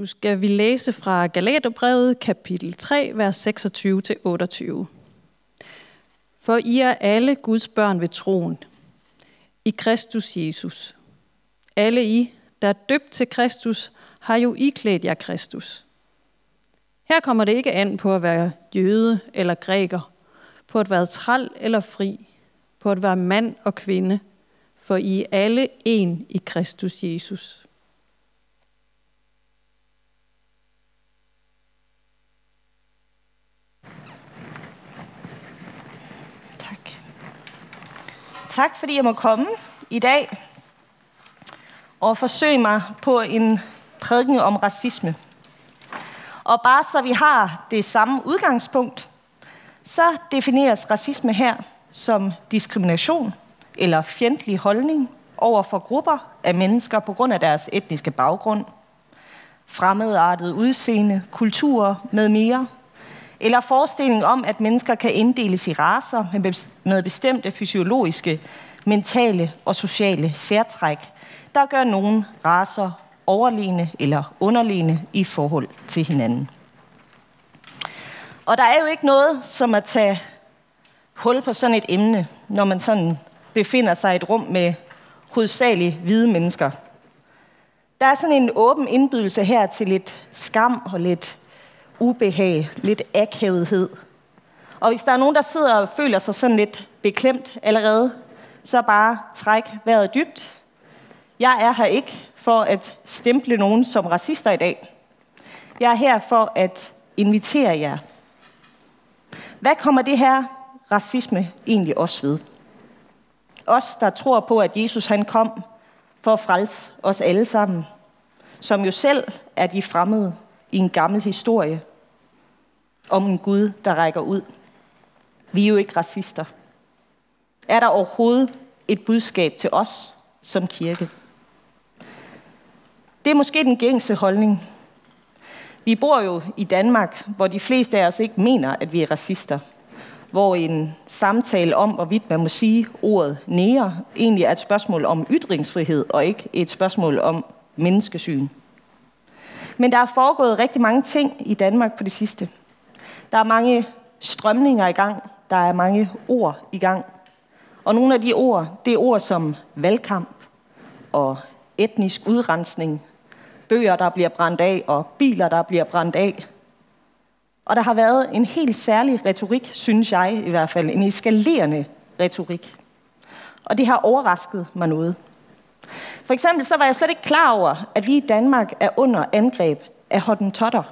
Nu skal vi læse fra Galaterbrevet kapitel 3, vers 26-28. For I er alle Guds børn ved troen, i Kristus Jesus. Alle I, der er døbt til Kristus, har jo iklædt jer Kristus. Her kommer det ikke an på at være jøde eller græker, på at være træl eller fri, på at være mand og kvinde, for I er alle en i Kristus Jesus. Tak. Tak fordi jeg må komme i dag og forsøge mig på en prædiken om racisme. Og bare så vi har det samme udgangspunkt, så defineres racisme her som diskrimination eller fjendtlig holdning over for grupper af mennesker på grund af deres etniske baggrund, fremmedartet udseende, kultur med mere, eller forestillingen om, at mennesker kan inddeles i raser med bestemte fysiologiske, mentale og sociale særtræk, der gør nogle raser overlegne eller underlegne i forhold til hinanden. Og der er jo ikke noget som at tage hul på sådan et emne, når man sådan befinder sig i et rum med hovedsageligt hvide mennesker. Der er sådan en åben indbydelse her til lidt skam og lidt ubehag, lidt akavethed. Og hvis der er nogen, der sidder og føler sig sådan lidt beklemt allerede, så bare træk vejret dybt. Jeg er her ikke for at stemple nogen som racister i dag. Jeg er her for at invitere jer. Hvad kommer det her racisme egentlig også ved? Os, der tror på, at Jesus han kom for at frelse os alle sammen, som jo selv er de fremmede i en gammel historie om en Gud, der rækker ud. Vi er jo ikke racister. Er der overhovedet et budskab til os som kirke? Det er måske den gængse holdning. Vi bor jo i Danmark, hvor de fleste af os ikke mener, at vi er racister. Hvor en samtale om, hvorvidt man må sige ordet nære, egentlig er et spørgsmål om ytringsfrihed, og ikke et spørgsmål om menneskesyn. Men der er foregået rigtig mange ting i Danmark på det sidste. Der er mange strømninger i gang. Der er mange ord i gang. Og nogle af de ord, det er ord som valgkamp og etnisk udrensning bøger, der bliver brændt af, og biler, der bliver brændt af. Og der har været en helt særlig retorik, synes jeg i hvert fald, en eskalerende retorik. Og det har overrasket mig noget. For eksempel så var jeg slet ikke klar over, at vi i Danmark er under angreb af hottentotter.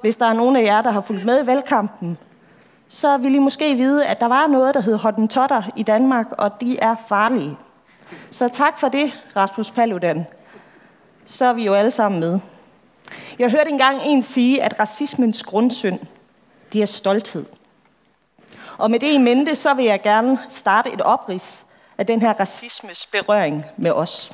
Hvis der er nogen af jer, der har fulgt med i valgkampen, så vil I måske vide, at der var noget, der hed hottentotter i Danmark, og de er farlige. Så tak for det, Rasmus Paludan så er vi jo alle sammen med. Jeg hørte engang en sige, at racismens grundsynd, det er stolthed. Og med det i mente, så vil jeg gerne starte et oprids af den her racismes berøring med os.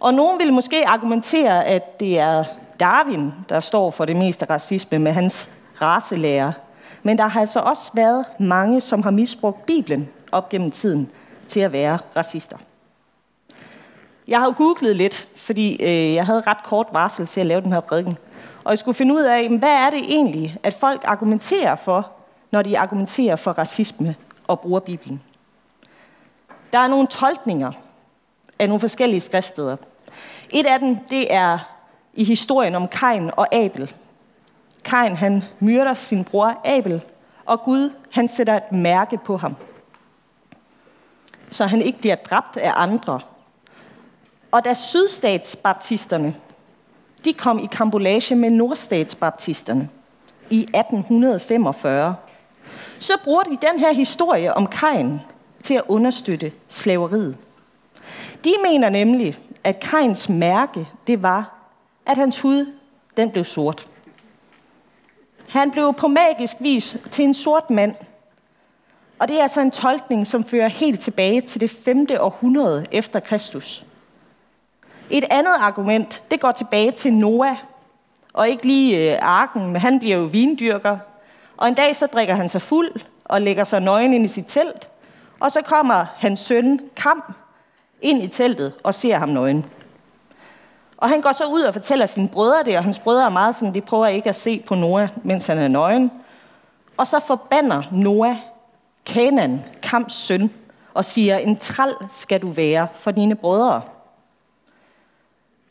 Og nogen vil måske argumentere, at det er Darwin, der står for det meste racisme med hans racelærer. Men der har altså også været mange, som har misbrugt Bibelen op gennem tiden til at være racister. Jeg har jo googlet lidt, fordi øh, jeg havde ret kort varsel til at lave den her prædiken. Og jeg skulle finde ud af, hvad er det egentlig, at folk argumenterer for, når de argumenterer for racisme og bruger Bibelen. Der er nogle tolkninger af nogle forskellige skriftsteder. Et af dem, det er i historien om Kain og Abel. Kain, han myrder sin bror Abel, og Gud, han sætter et mærke på ham. Så han ikke bliver dræbt af andre, og da sydstatsbaptisterne de kom i kambolage med nordstatsbaptisterne i 1845, så bruger de den her historie om Kain til at understøtte slaveriet. De mener nemlig, at Kains mærke, det var, at hans hud, den blev sort. Han blev på magisk vis til en sort mand. Og det er altså en tolkning, som fører helt tilbage til det 5. århundrede efter Kristus. Et andet argument, det går tilbage til Noah, og ikke lige øh, arken, men han bliver jo vindyrker. Og en dag så drikker han sig fuld og lægger sig nøgen ind i sit telt, og så kommer hans søn Kam ind i teltet og ser ham nøgen. Og han går så ud og fortæller sine brødre det, og hans brødre er meget sådan, de prøver ikke at se på Noah, mens han er nøgen. Og så forbander Noah Kanan, Kams søn, og siger, en træl skal du være for dine brødre.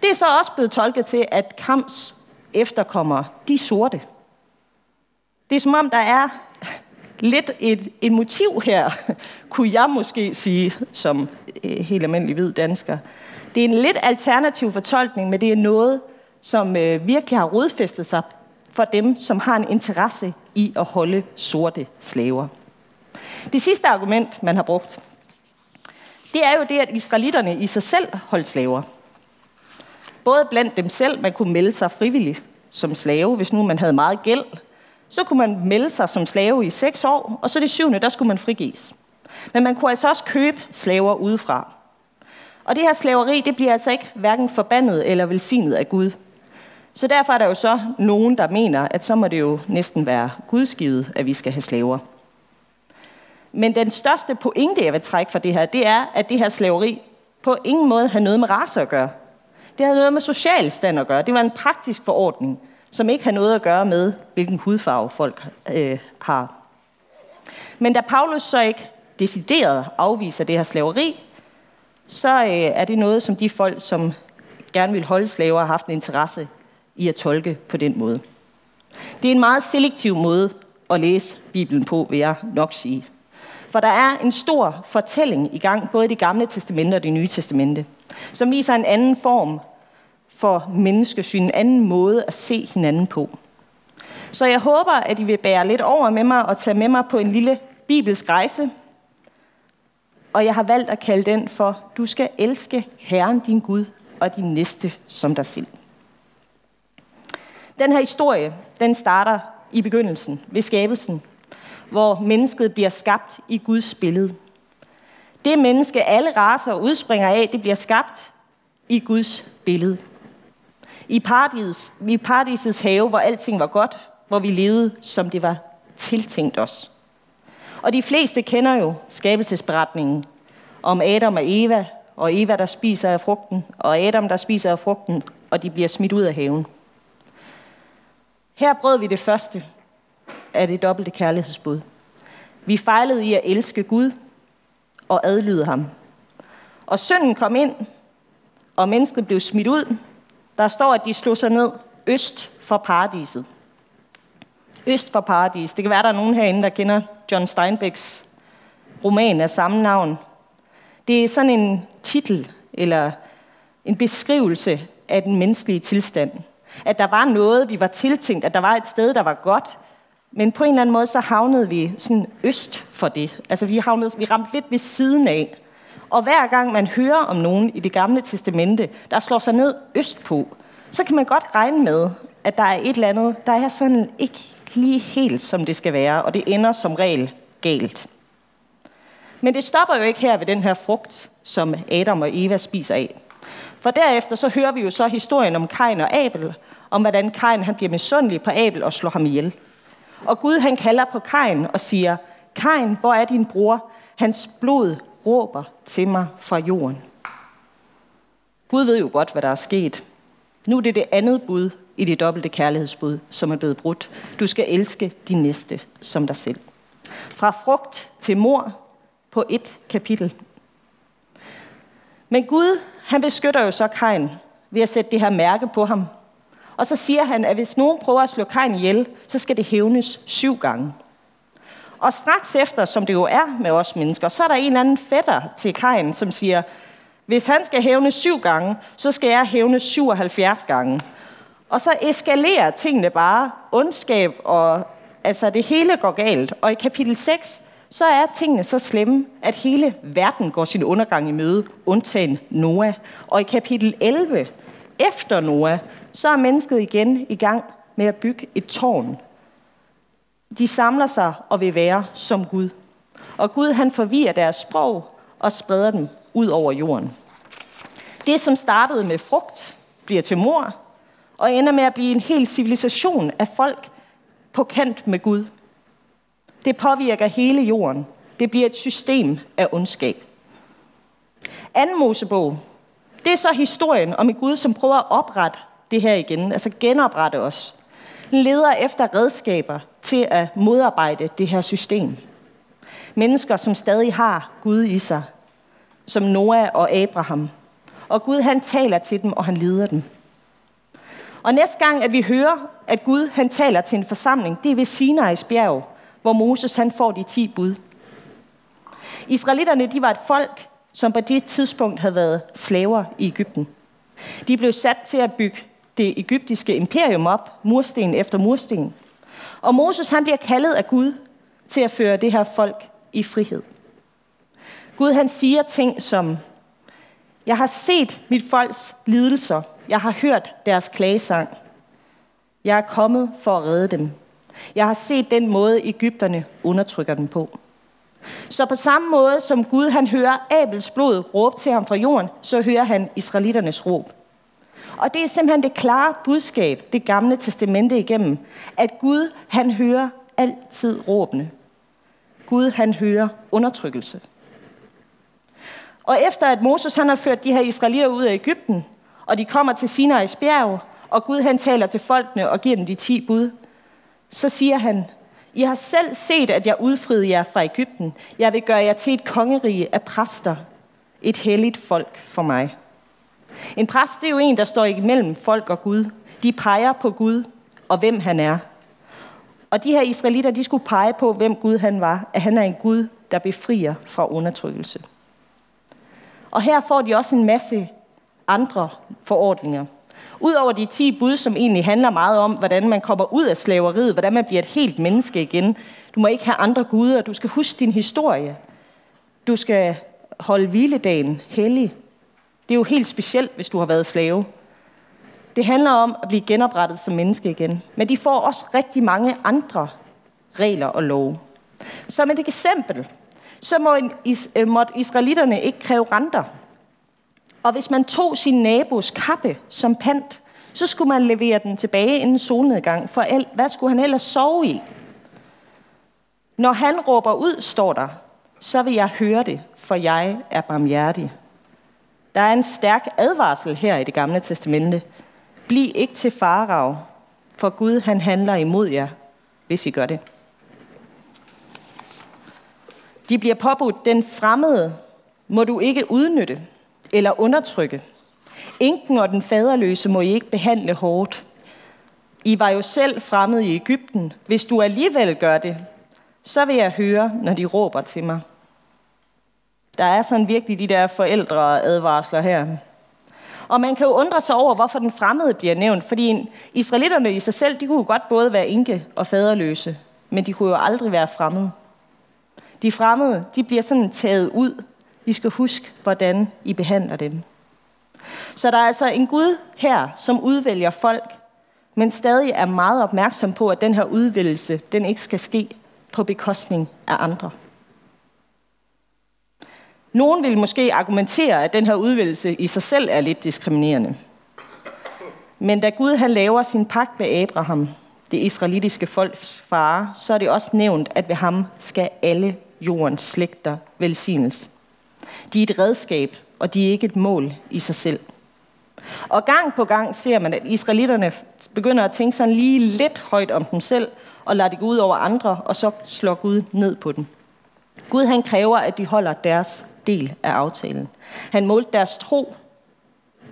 Det er så også blevet tolket til, at Kams efterkommere, de er sorte. Det er som om, der er lidt et, et motiv her, kunne jeg måske sige, som øh, helt almindelig hvid dansker. Det er en lidt alternativ fortolkning, men det er noget, som øh, virkelig har rodfæstet sig for dem, som har en interesse i at holde sorte slaver. Det sidste argument, man har brugt, det er jo det, at israelitterne i sig selv holdt slaver. Både blandt dem selv, man kunne melde sig frivilligt som slave, hvis nu man havde meget gæld, så kunne man melde sig som slave i seks år, og så det syvende, der skulle man frigives. Men man kunne altså også købe slaver udefra. Og det her slaveri, det bliver altså ikke hverken forbandet eller velsignet af Gud. Så derfor er der jo så nogen, der mener, at så må det jo næsten være gudskivet, at vi skal have slaver. Men den største pointe, jeg vil trække fra det her, det er, at det her slaveri på ingen måde har noget med race at gøre. Det har noget med social stand at gøre. Det var en praktisk forordning, som ikke har noget at gøre med, hvilken hudfarve folk øh, har. Men da Paulus så ikke decideret afviser det her slaveri, så øh, er det noget, som de folk, som gerne vil holde slaver, har haft en interesse i at tolke på den måde. Det er en meget selektiv måde at læse Bibelen på, vil jeg nok sige. For der er en stor fortælling i gang, både i det gamle testamente og det nye testamente, som viser en anden form for menneskesyn, en anden måde at se hinanden på. Så jeg håber, at I vil bære lidt over med mig og tage med mig på en lille bibelsk rejse. Og jeg har valgt at kalde den for, du skal elske Herren din Gud og din næste som dig selv. Den her historie, den starter i begyndelsen, ved skabelsen, hvor mennesket bliver skabt i Guds billede. Det menneske, alle raser udspringer af, det bliver skabt i Guds billede. I, paradis, I paradisets have, hvor alting var godt, hvor vi levede, som det var tiltænkt os. Og de fleste kender jo skabelsesberetningen om Adam og Eva, og Eva, der spiser af frugten, og Adam, der spiser af frugten, og de bliver smidt ud af haven. Her brød vi det første af det dobbelte kærlighedsbud. Vi fejlede i at elske Gud og adlyde ham. Og synden kom ind, og mennesket blev smidt ud. Der står, at de slog sig ned øst for paradiset. Øst for paradis. Det kan være, der er nogen herinde, der kender John Steinbecks roman af samme navn. Det er sådan en titel, eller en beskrivelse af den menneskelige tilstand. At der var noget, vi var tiltænkt, at der var et sted, der var godt, men på en eller anden måde, så havnede vi sådan øst for det. Altså vi, havnede, vi ramte lidt ved siden af. Og hver gang man hører om nogen i det gamle testamente, der slår sig ned øst på, så kan man godt regne med, at der er et eller andet, der er sådan ikke lige helt, som det skal være, og det ender som regel galt. Men det stopper jo ikke her ved den her frugt, som Adam og Eva spiser af. For derefter så hører vi jo så historien om Kain og Abel, om hvordan Kain han bliver misundelig på Abel og slår ham ihjel. Og Gud han kalder på Kain og siger, Kain, hvor er din bror? Hans blod råber til mig fra jorden. Gud ved jo godt, hvad der er sket. Nu er det det andet bud i det dobbelte kærlighedsbud, som er blevet brudt. Du skal elske din næste som dig selv. Fra frugt til mor på et kapitel. Men Gud, han beskytter jo så Kain ved at sætte det her mærke på ham. Og så siger han, at hvis nogen prøver at slå Kain ihjel, så skal det hævnes syv gange. Og straks efter, som det jo er med os mennesker, så er der en eller anden fætter til Kain, som siger, hvis han skal hævne syv gange, så skal jeg hævne 77 gange. Og så eskalerer tingene bare, ondskab, og altså det hele går galt. Og i kapitel 6, så er tingene så slemme, at hele verden går sin undergang i møde, undtagen Noah. Og i kapitel 11, efter Noah, så er mennesket igen i gang med at bygge et tårn. De samler sig og vil være som Gud. Og Gud han forvirrer deres sprog og spreder dem ud over jorden. Det, som startede med frugt, bliver til mor, og ender med at blive en hel civilisation af folk på kant med Gud. Det påvirker hele jorden. Det bliver et system af ondskab. Anden Mosebog, Det er så historien om en Gud, som prøver at oprette det her igen, altså genoprette os. Den leder efter redskaber til at modarbejde det her system. Mennesker, som stadig har Gud i sig, som Noah og Abraham. Og Gud han taler til dem, og han leder dem. Og næste gang, at vi hører, at Gud han taler til en forsamling, det er ved Sinai's bjerg, hvor Moses han får de ti bud. Israelitterne de var et folk, som på det tidspunkt havde været slaver i Ægypten. De blev sat til at bygge det egyptiske imperium op, mursten efter mursten. Og Moses han bliver kaldet af Gud til at føre det her folk i frihed. Gud han siger ting som, jeg har set mit folks lidelser, jeg har hørt deres klagesang. Jeg er kommet for at redde dem. Jeg har set den måde, Ægypterne undertrykker dem på. Så på samme måde som Gud han hører Abels blod råbe til ham fra jorden, så hører han israeliternes råb. Og det er simpelthen det klare budskab, det gamle testamente igennem, at Gud han hører altid råbende. Gud han hører undertrykkelse. Og efter at Moses han har ført de her israelitter ud af Ægypten, og de kommer til Sinai's bjerg, og Gud han taler til folkene og giver dem de ti bud, så siger han, I har selv set, at jeg udfriede jer fra Ægypten. Jeg vil gøre jer til et kongerige af præster, et helligt folk for mig. En præst, det er jo en, der står imellem folk og Gud. De peger på Gud og hvem han er. Og de her israelitter, de skulle pege på, hvem Gud han var. At han er en Gud, der befrier fra undertrykkelse. Og her får de også en masse andre forordninger. Udover de 10 bud, som egentlig handler meget om, hvordan man kommer ud af slaveriet, hvordan man bliver et helt menneske igen. Du må ikke have andre guder, du skal huske din historie. Du skal holde hviledagen hellig. Det er jo helt specielt, hvis du har været slave. Det handler om at blive genoprettet som menneske igen. Men de får også rigtig mange andre regler og love. Som et eksempel, så må, måtte israelitterne ikke kræve renter. Og hvis man tog sin nabos kappe som pant, så skulle man levere den tilbage inden solnedgang, for hvad skulle han ellers sove i? Når han råber ud, står der, så vil jeg høre det, for jeg er barmhjertig. Der er en stærk advarsel her i det gamle testamente. Bliv ikke til farav, for Gud han handler imod jer, hvis I gør det. De bliver påbudt, den fremmede må du ikke udnytte eller undertrykke. Enken og den faderløse må I ikke behandle hårdt. I var jo selv fremmede i Ægypten. Hvis du alligevel gør det, så vil jeg høre, når de råber til mig. Der er sådan virkelig de der forældre advarsler her. Og man kan jo undre sig over, hvorfor den fremmede bliver nævnt. Fordi israelitterne i sig selv, de kunne jo godt både være enke og faderløse. Men de kunne jo aldrig være fremmede. De fremmede, de bliver sådan taget ud. I skal huske, hvordan I behandler dem. Så der er altså en Gud her, som udvælger folk, men stadig er meget opmærksom på, at den her udvælgelse, den ikke skal ske på bekostning af andre. Nogen vil måske argumentere, at den her udvælgelse i sig selv er lidt diskriminerende. Men da Gud han laver sin pagt med Abraham, det israelitiske folks far, så er det også nævnt, at ved ham skal alle jordens slægter velsignes. De er et redskab, og de er ikke et mål i sig selv. Og gang på gang ser man, at israelitterne begynder at tænke sådan lige lidt højt om dem selv, og lader det gå ud over andre, og så slår Gud ned på dem. Gud han kræver, at de holder deres del af aftalen. Han målte deres tro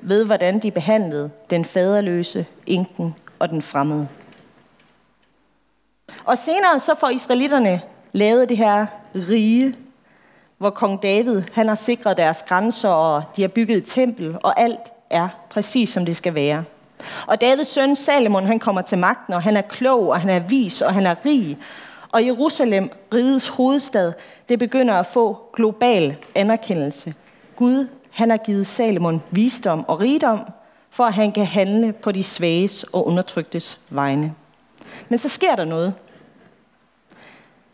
ved, hvordan de behandlede den faderløse, enken og den fremmede. Og senere så får israelitterne lavet det her rige, hvor kong David han har sikret deres grænser, og de har bygget et tempel, og alt er præcis som det skal være. Og Davids søn Salomon, han kommer til magten, og han er klog, og han er vis, og han er rig. Og Jerusalem, rigets hovedstad, det begynder at få global anerkendelse. Gud, han har givet Salomon visdom og rigdom, for at han kan handle på de svages og undertryktes vegne. Men så sker der noget.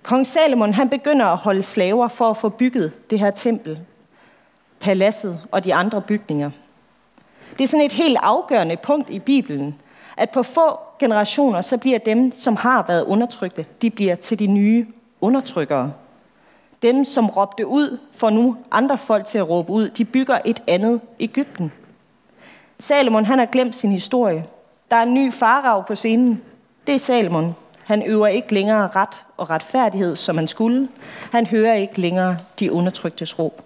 Kong Salomon han begynder at holde slaver for at få bygget det her tempel, paladset og de andre bygninger. Det er sådan et helt afgørende punkt i Bibelen, at på få generationer, så bliver dem, som har været undertrykte, de bliver til de nye undertrykkere. Dem, som råbte ud, for nu andre folk til at råbe ud, de bygger et andet Ægypten. Salomon han har glemt sin historie. Der er en ny farag på scenen. Det er Salomon. Han øver ikke længere ret og retfærdighed, som han skulle. Han hører ikke længere de undertryktes råb.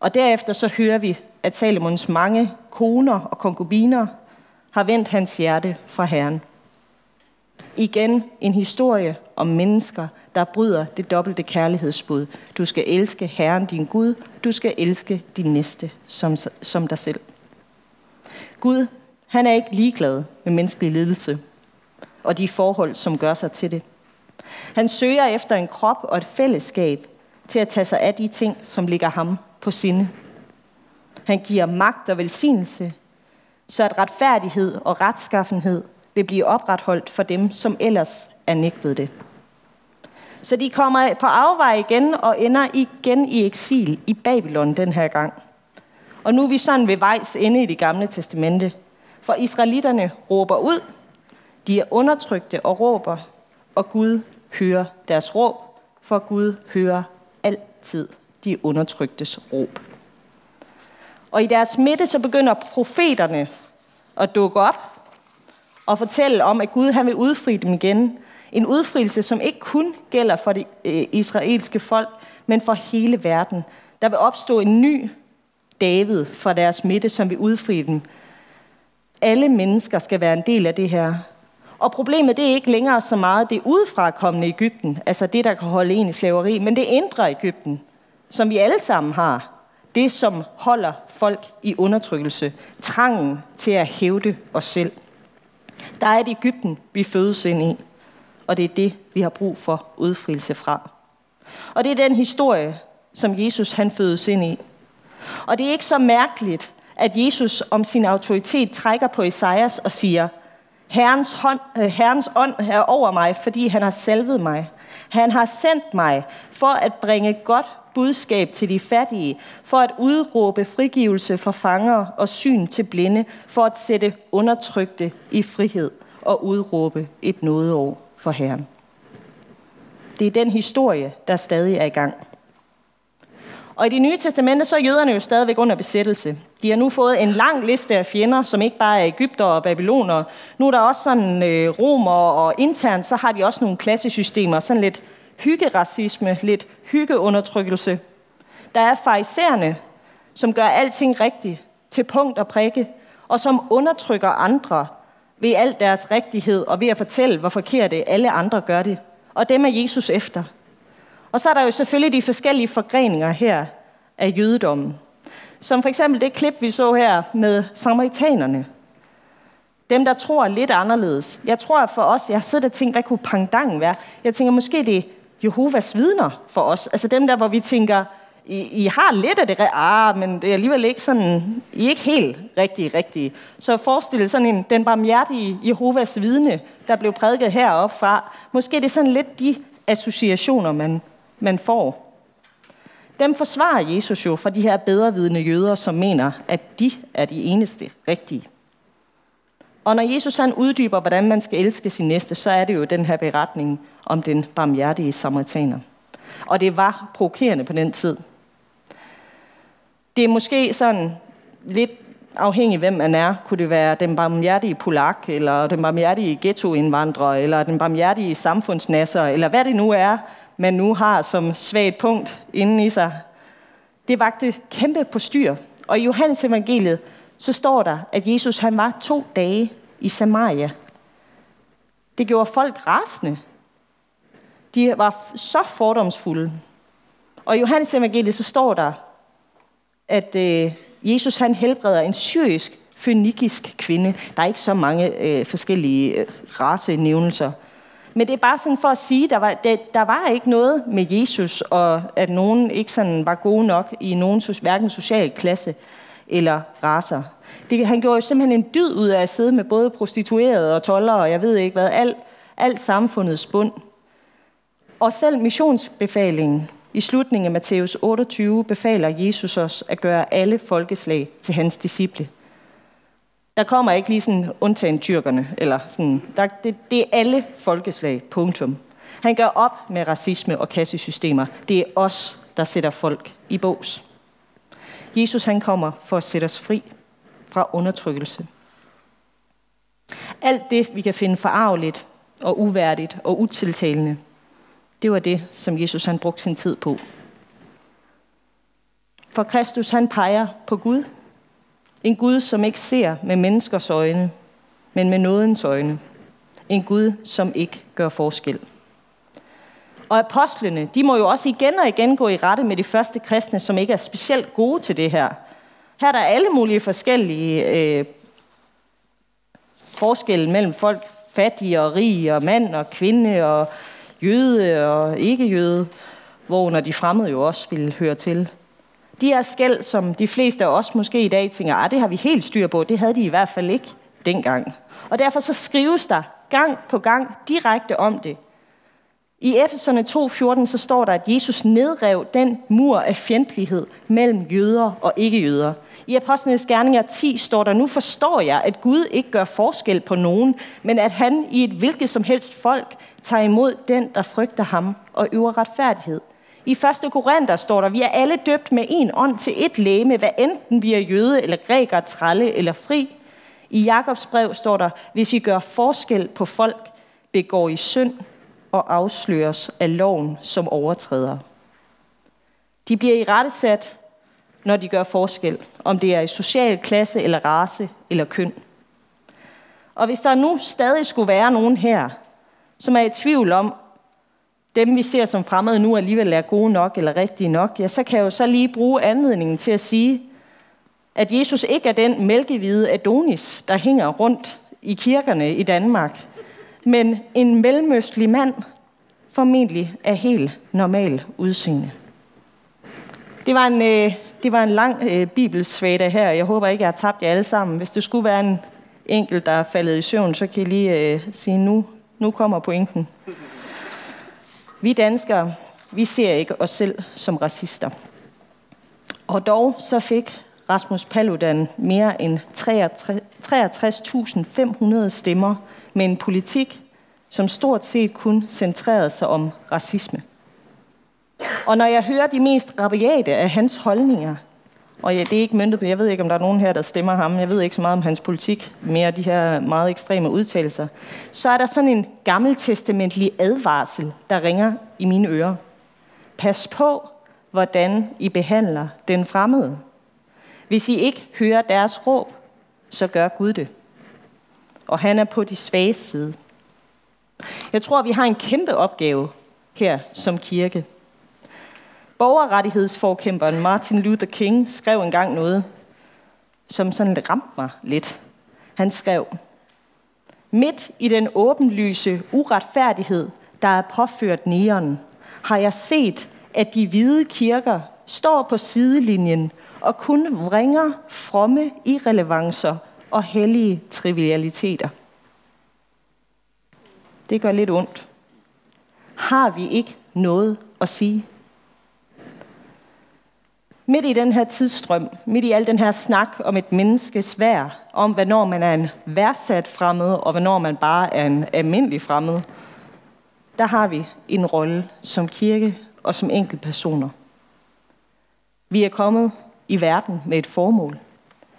Og derefter så hører vi, at Salomons mange koner og konkubiner har vendt hans hjerte fra Herren. Igen en historie om mennesker, der bryder det dobbelte kærlighedsbud. Du skal elske Herren din Gud, du skal elske din næste som, som dig selv. Gud, han er ikke ligeglad med menneskelig lidelse og de forhold, som gør sig til det. Han søger efter en krop og et fællesskab til at tage sig af de ting, som ligger ham på sinde. Han giver magt og velsignelse, så at retfærdighed og retskaffenhed vil blive opretholdt for dem, som ellers er nægtet det. Så de kommer på afvej igen og ender igen i eksil i Babylon den her gang. Og nu er vi sådan ved vejs ende i det gamle testamente. For israelitterne råber ud, de er undertrykte og råber, og Gud hører deres råb, for Gud hører altid de undertryktes råb. Og i deres midte så begynder profeterne at dukke op og fortælle om, at Gud han vil udfri dem igen. En udfrielse, som ikke kun gælder for det øh, israelske folk, men for hele verden. Der vil opstå en ny David fra deres midte, som vil udfri dem. Alle mennesker skal være en del af det her. Og problemet det er ikke længere så meget det udefrakommende Ægypten, altså det, der kan holde en i slaveri, men det indre Ægypten, som vi alle sammen har. Det, som holder folk i undertrykkelse. Trangen til at hævde os selv. Der er et Ægypten, vi fødes ind i, og det er det, vi har brug for udfrielse fra. Og det er den historie, som Jesus han fødes ind i. Og det er ikke så mærkeligt, at Jesus om sin autoritet trækker på Esajas og siger, Herrens, hånd, øh, Herrens ånd er over mig, fordi han har salvet mig. Han har sendt mig for at bringe godt budskab til de fattige, for at udråbe frigivelse for fanger og syn til blinde, for at sætte undertrykte i frihed og udråbe et nådeår for Herren. Det er den historie, der stadig er i gang. Og i det nye testamente, så er jøderne jo stadigvæk under besættelse. De har nu fået en lang liste af fjender, som ikke bare er Ægypter og Babyloner. Nu er der også sådan øh, romer, og internt så har de også nogle klassesystemer, sådan lidt hyggeracisme, lidt hyggeundertrykkelse. Der er farisæerne, som gør alting rigtigt, til punkt og prikke, og som undertrykker andre ved al deres rigtighed og ved at fortælle, hvor forkert det alle andre gør det. Og dem er Jesus efter. Og så er der jo selvfølgelig de forskellige forgreninger her af jødedommen. Som for eksempel det klip, vi så her med samaritanerne. Dem, der tror lidt anderledes. Jeg tror for os, jeg har siddet og tænkt, hvad kunne pangdangen være? Jeg tænker, måske det er Jehovas vidner for os. Altså dem der, hvor vi tænker, I, I har lidt af det, ah, men det er alligevel ikke sådan, I er ikke helt rigtige, rigtige. Så forestil sådan en, den barmhjertige Jehovas vidne, der blev prædiket heroppe fra. Måske det er sådan lidt de associationer, man, man får. Dem forsvarer Jesus jo fra de her bedrevidende jøder, som mener, at de er de eneste rigtige. Og når Jesus han uddyber, hvordan man skal elske sin næste, så er det jo den her beretning om den barmhjertige samaritaner. Og det var provokerende på den tid. Det er måske sådan lidt afhængig hvem man er. Kunne det være den barmhjertige polak, eller den barmhjertige ghettoindvandrer, eller den barmhjertige samfundsnasser, eller hvad det nu er, man nu har som svagt punkt inden i sig. Det vagte kæmpe på styr. Og i Johannes evangeliet, så står der, at Jesus han var to dage i Samaria. Det gjorde folk rasende. De var så fordomsfulde. Og i Johannes evangeliet, så står der, at øh, Jesus han helbreder en syrisk, fønikisk kvinde. Der er ikke så mange øh, forskellige øh, racenævnelser. Men det er bare sådan for at sige, der var, der, der var ikke noget med Jesus, og at nogen ikke sådan var gode nok i nogen hverken social klasse eller raser. Det, han gjorde jo simpelthen en dyd ud af at sidde med både prostituerede og toller, og jeg ved ikke hvad, alt, alt samfundets bund. Og selv missionsbefalingen i slutningen af Matthæus 28 befaler Jesus os at gøre alle folkeslag til hans disciple. Der kommer ikke lige sådan undtagen tyrkerne, eller sådan. Der, det, det er alle folkeslag, punktum. Han gør op med racisme og kassesystemer. Det er os, der sætter folk i bås. Jesus han kommer for at sætte os fri. fra undertrykkelse. Alt det, vi kan finde forarveligt og uværdigt og utiltalende, det var det, som Jesus han brugte sin tid på. For Kristus han peger på Gud. En Gud, som ikke ser med menneskers øjne, men med nådens øjne. En Gud, som ikke gør forskel. Og apostlene, de må jo også igen og igen gå i rette med de første kristne, som ikke er specielt gode til det her. Her er der alle mulige forskellige øh, forskelle mellem folk, fattige og rige, og mand og kvinde, og jøde og ikke-jøde, hvor når de fremmede jo også ville høre til. De her skæld, som de fleste af os måske i dag tænker, ah, det har vi helt styr på, det havde de i hvert fald ikke dengang. Og derfor så skrives der gang på gang direkte om det. I Efeserne 2.14 så står der, at Jesus nedrev den mur af fjendtlighed mellem jøder og ikke-jøder. I Apostlenes Gerninger 10 står der, nu forstår jeg, at Gud ikke gør forskel på nogen, men at han i et hvilket som helst folk tager imod den, der frygter ham og øver retfærdighed. I 1. Korinther står der, vi er alle døbt med en ånd til et læme, hvad enten vi er jøde eller græker, trælle eller fri. I Jakobs brev står der, hvis I gør forskel på folk, begår I synd og afsløres af loven som overtræder. De bliver i rettesat, når de gør forskel, om det er i social klasse eller race eller køn. Og hvis der nu stadig skulle være nogen her, som er i tvivl om, dem vi ser som fremmede nu alligevel er gode nok eller rigtige nok, ja, så kan jeg jo så lige bruge anledningen til at sige, at Jesus ikke er den mælkehvide Adonis, der hænger rundt i kirkerne i Danmark, men en mellemøstlig mand, formentlig af helt normal udseende. Det var en, øh, det var en lang øh, her. Jeg håber ikke, jeg har tabt jer alle sammen. Hvis det skulle være en enkelt, der er faldet i søvn, så kan I lige øh, sige, nu, nu kommer pointen. Vi danskere, vi ser ikke os selv som racister. Og dog så fik Rasmus Paludan mere end 63.500 stemmer med en politik, som stort set kun centrerede sig om racisme. Og når jeg hører de mest rabiate af hans holdninger, og ja, det er ikke myndet på, jeg ved ikke, om der er nogen her, der stemmer ham, jeg ved ikke så meget om hans politik, mere de her meget ekstreme udtalelser, så er der sådan en gammeltestamentlig advarsel, der ringer i mine ører. Pas på, hvordan I behandler den fremmede. Hvis I ikke hører deres råb, så gør Gud det. Og han er på de svage side. Jeg tror, vi har en kæmpe opgave her som kirke. Borgerrettighedsforkæmperen Martin Luther King skrev engang noget, som sådan ramte mig lidt. Han skrev, Midt i den åbenlyse uretfærdighed, der er påført næren, har jeg set, at de hvide kirker står på sidelinjen og kun vringer fromme irrelevancer og hellige trivialiteter. Det gør lidt ondt. Har vi ikke noget at sige? Midt i den her tidsstrøm, midt i al den her snak om et menneskes værd, om hvornår man er en værdsat fremmed, og hvornår man bare er en almindelig fremmed, der har vi en rolle som kirke og som enkeltpersoner. Vi er kommet i verden med et formål.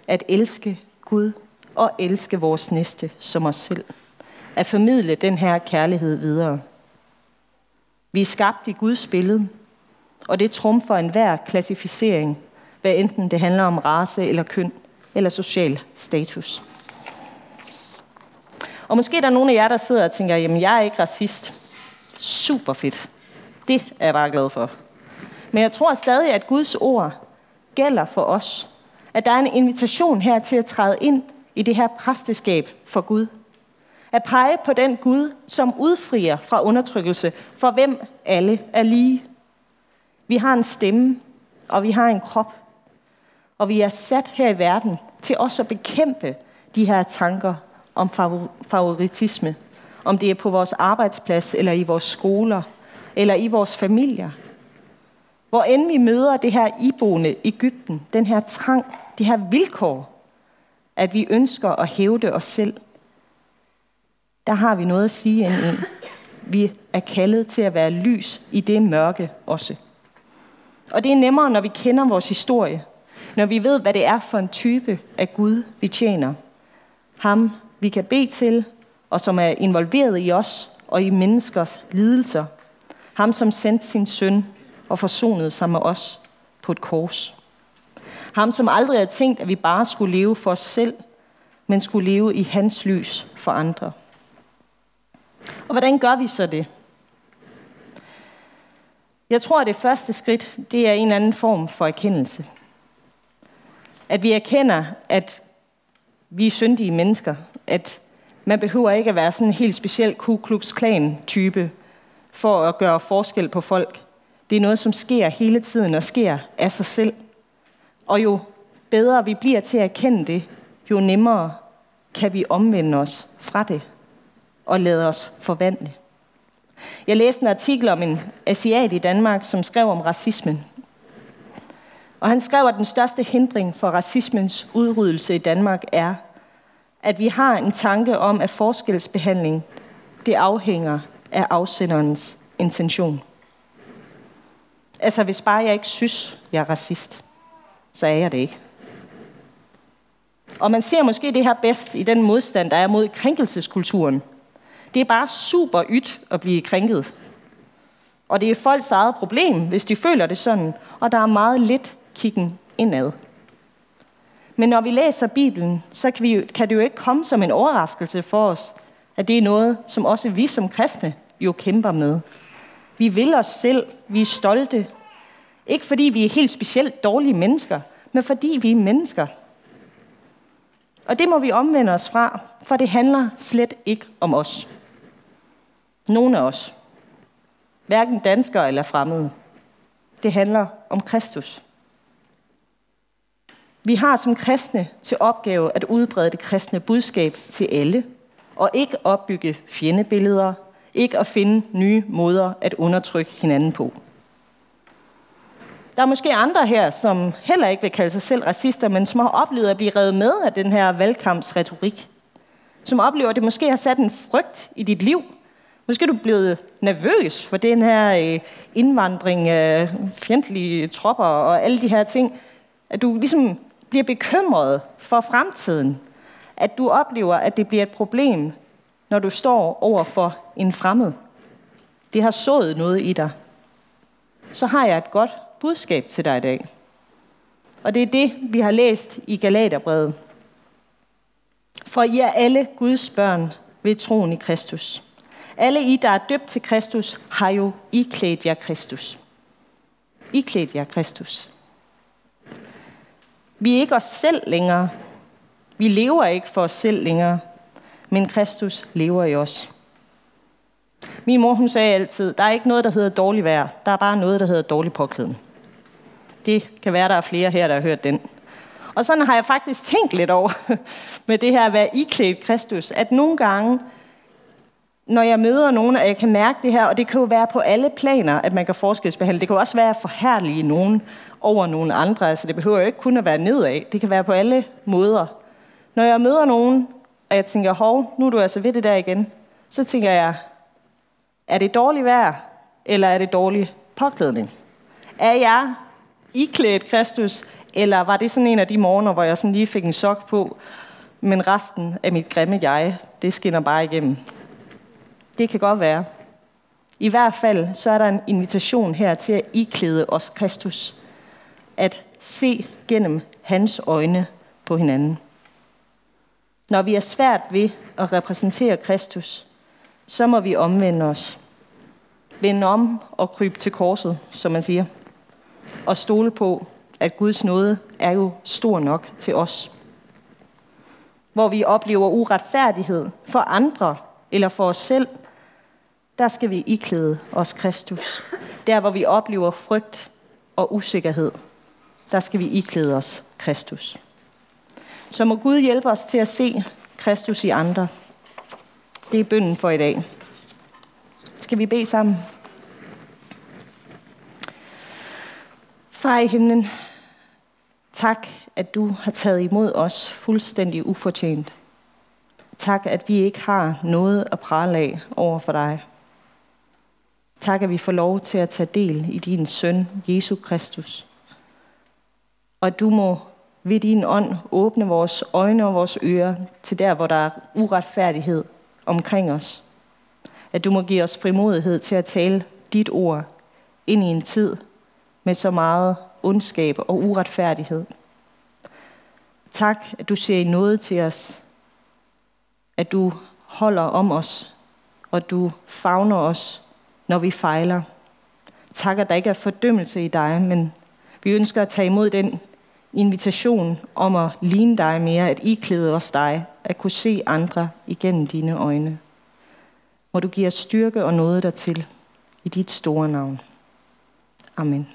At elske Gud og elske vores næste som os selv. At formidle den her kærlighed videre. Vi er skabt i Guds billede, og det trumfer enhver klassificering, hvad enten det handler om race eller køn eller social status. Og måske er der nogle af jer, der sidder og tænker, jamen jeg er ikke racist. Super fedt. Det er jeg bare glad for. Men jeg tror stadig, at Guds ord gælder for os. At der er en invitation her til at træde ind i det her præsteskab for Gud. At pege på den Gud, som udfrier fra undertrykkelse, for hvem alle er lige. Vi har en stemme, og vi har en krop. Og vi er sat her i verden til også at bekæmpe de her tanker om favoritisme. Om det er på vores arbejdsplads, eller i vores skoler, eller i vores familier. Hvor end vi møder det her iboende Ægypten, den her trang, det her vilkår, at vi ønsker at hævde os selv, der har vi noget at sige ind i. Vi er kaldet til at være lys i det mørke også. Og det er nemmere, når vi kender vores historie. Når vi ved, hvad det er for en type af Gud, vi tjener. Ham, vi kan bede til, og som er involveret i os og i menneskers lidelser. Ham, som sendte sin søn og forsonede sig med os på et kors. Ham, som aldrig havde tænkt, at vi bare skulle leve for os selv, men skulle leve i hans lys for andre. Og hvordan gør vi så det? Jeg tror, at det første skridt, det er en eller anden form for erkendelse. At vi erkender, at vi er syndige mennesker. At man behøver ikke at være sådan en helt speciel Ku Klux Klan-type for at gøre forskel på folk. Det er noget, som sker hele tiden og sker af sig selv. Og jo bedre vi bliver til at erkende det, jo nemmere kan vi omvende os fra det og lade os forvandle. Jeg læste en artikel om en asiat i Danmark, som skrev om racismen. Og han skrev, at den største hindring for racismens udryddelse i Danmark er, at vi har en tanke om, at forskelsbehandling det afhænger af afsenderens intention. Altså, hvis bare jeg ikke synes, jeg er racist, så er jeg det ikke. Og man ser måske det her bedst i den modstand, der er mod krænkelseskulturen. Det er bare super ydt at blive krænket. Og det er folks eget problem, hvis de føler det sådan, og der er meget lidt kiggen indad. Men når vi læser Bibelen, så kan, vi, kan det jo ikke komme som en overraskelse for os, at det er noget, som også vi som kristne jo kæmper med. Vi vil os selv, vi er stolte. Ikke fordi vi er helt specielt dårlige mennesker, men fordi vi er mennesker. Og det må vi omvende os fra, for det handler slet ikke om os. Nogle af os. Hverken danskere eller fremmede. Det handler om Kristus. Vi har som kristne til opgave at udbrede det kristne budskab til alle, og ikke opbygge fjendebilleder, ikke at finde nye måder at undertrykke hinanden på. Der er måske andre her, som heller ikke vil kalde sig selv racister, men som har oplevet at blive revet med af den her valgkampsretorik. Som oplever, at det måske har sat en frygt i dit liv. Måske er du blevet nervøs for den her øh, indvandring af fjendtlige tropper og alle de her ting. At du ligesom bliver bekymret for fremtiden. At du oplever, at det bliver et problem, når du står over for en fremmed. Det har sået noget i dig. Så har jeg et godt budskab til dig i dag. Og det er det, vi har læst i Galaterbrevet. For I er alle Guds børn ved troen i Kristus. Alle I, der er døbt til Kristus, har jo iklædt jer Kristus. Iklædt jer Kristus. Vi er ikke os selv længere. Vi lever ikke for os selv længere, men Kristus lever i os. Min mor hun sagde altid, der er ikke noget, der hedder dårlig vejr. Der er bare noget, der hedder dårlig påklædning. Det kan være, der er flere her, der har hørt den. Og sådan har jeg faktisk tænkt lidt over med det her at være iklædt Kristus, at nogle gange, når jeg møder nogen, og jeg kan mærke det her, og det kan jo være på alle planer, at man kan forskelsbehandle. Det kan også være at forhærlige nogen over nogen andre. Altså det behøver jo ikke kun at være nedad. Det kan være på alle måder. Når jeg møder nogen, og jeg tænker, hov, nu er du altså ved det der igen, så tænker jeg, er det dårligt vejr, eller er det dårlig påklædning? Er jeg iklædt Kristus, eller var det sådan en af de morgener, hvor jeg sådan lige fik en sok på, men resten af mit grimme jeg, det skinner bare igennem? Det kan godt være. I hvert fald så er der en invitation her til at iklæde os Kristus. At se gennem hans øjne på hinanden. Når vi er svært ved at repræsentere Kristus, så må vi omvende os. Vende om og krybe til korset, som man siger. Og stole på, at Guds nåde er jo stor nok til os. Hvor vi oplever uretfærdighed for andre eller for os selv, der skal vi iklæde os Kristus. Der hvor vi oplever frygt og usikkerhed, der skal vi iklæde os Kristus. Så må Gud hjælpe os til at se Kristus i andre. Det er bønden for i dag. Skal vi bede sammen? Far i himlen, tak, at du har taget imod os fuldstændig ufortjent. Tak, at vi ikke har noget at prale af over for dig. Tak, at vi får lov til at tage del i din søn, Jesus Kristus. Og du må ved din ånd åbne vores øjne og vores ører til der, hvor der er uretfærdighed omkring os. At du må give os frimodighed til at tale dit ord ind i en tid med så meget ondskab og uretfærdighed. Tak, at du ser noget til os. At du holder om os, og du favner os, når vi fejler. Tak, at der ikke er fordømmelse i dig, men vi ønsker at tage imod den invitation om at ligne dig mere, at iklæde os dig, at kunne se andre igennem dine øjne. Må du give os styrke og noget dertil i dit store navn. Amen.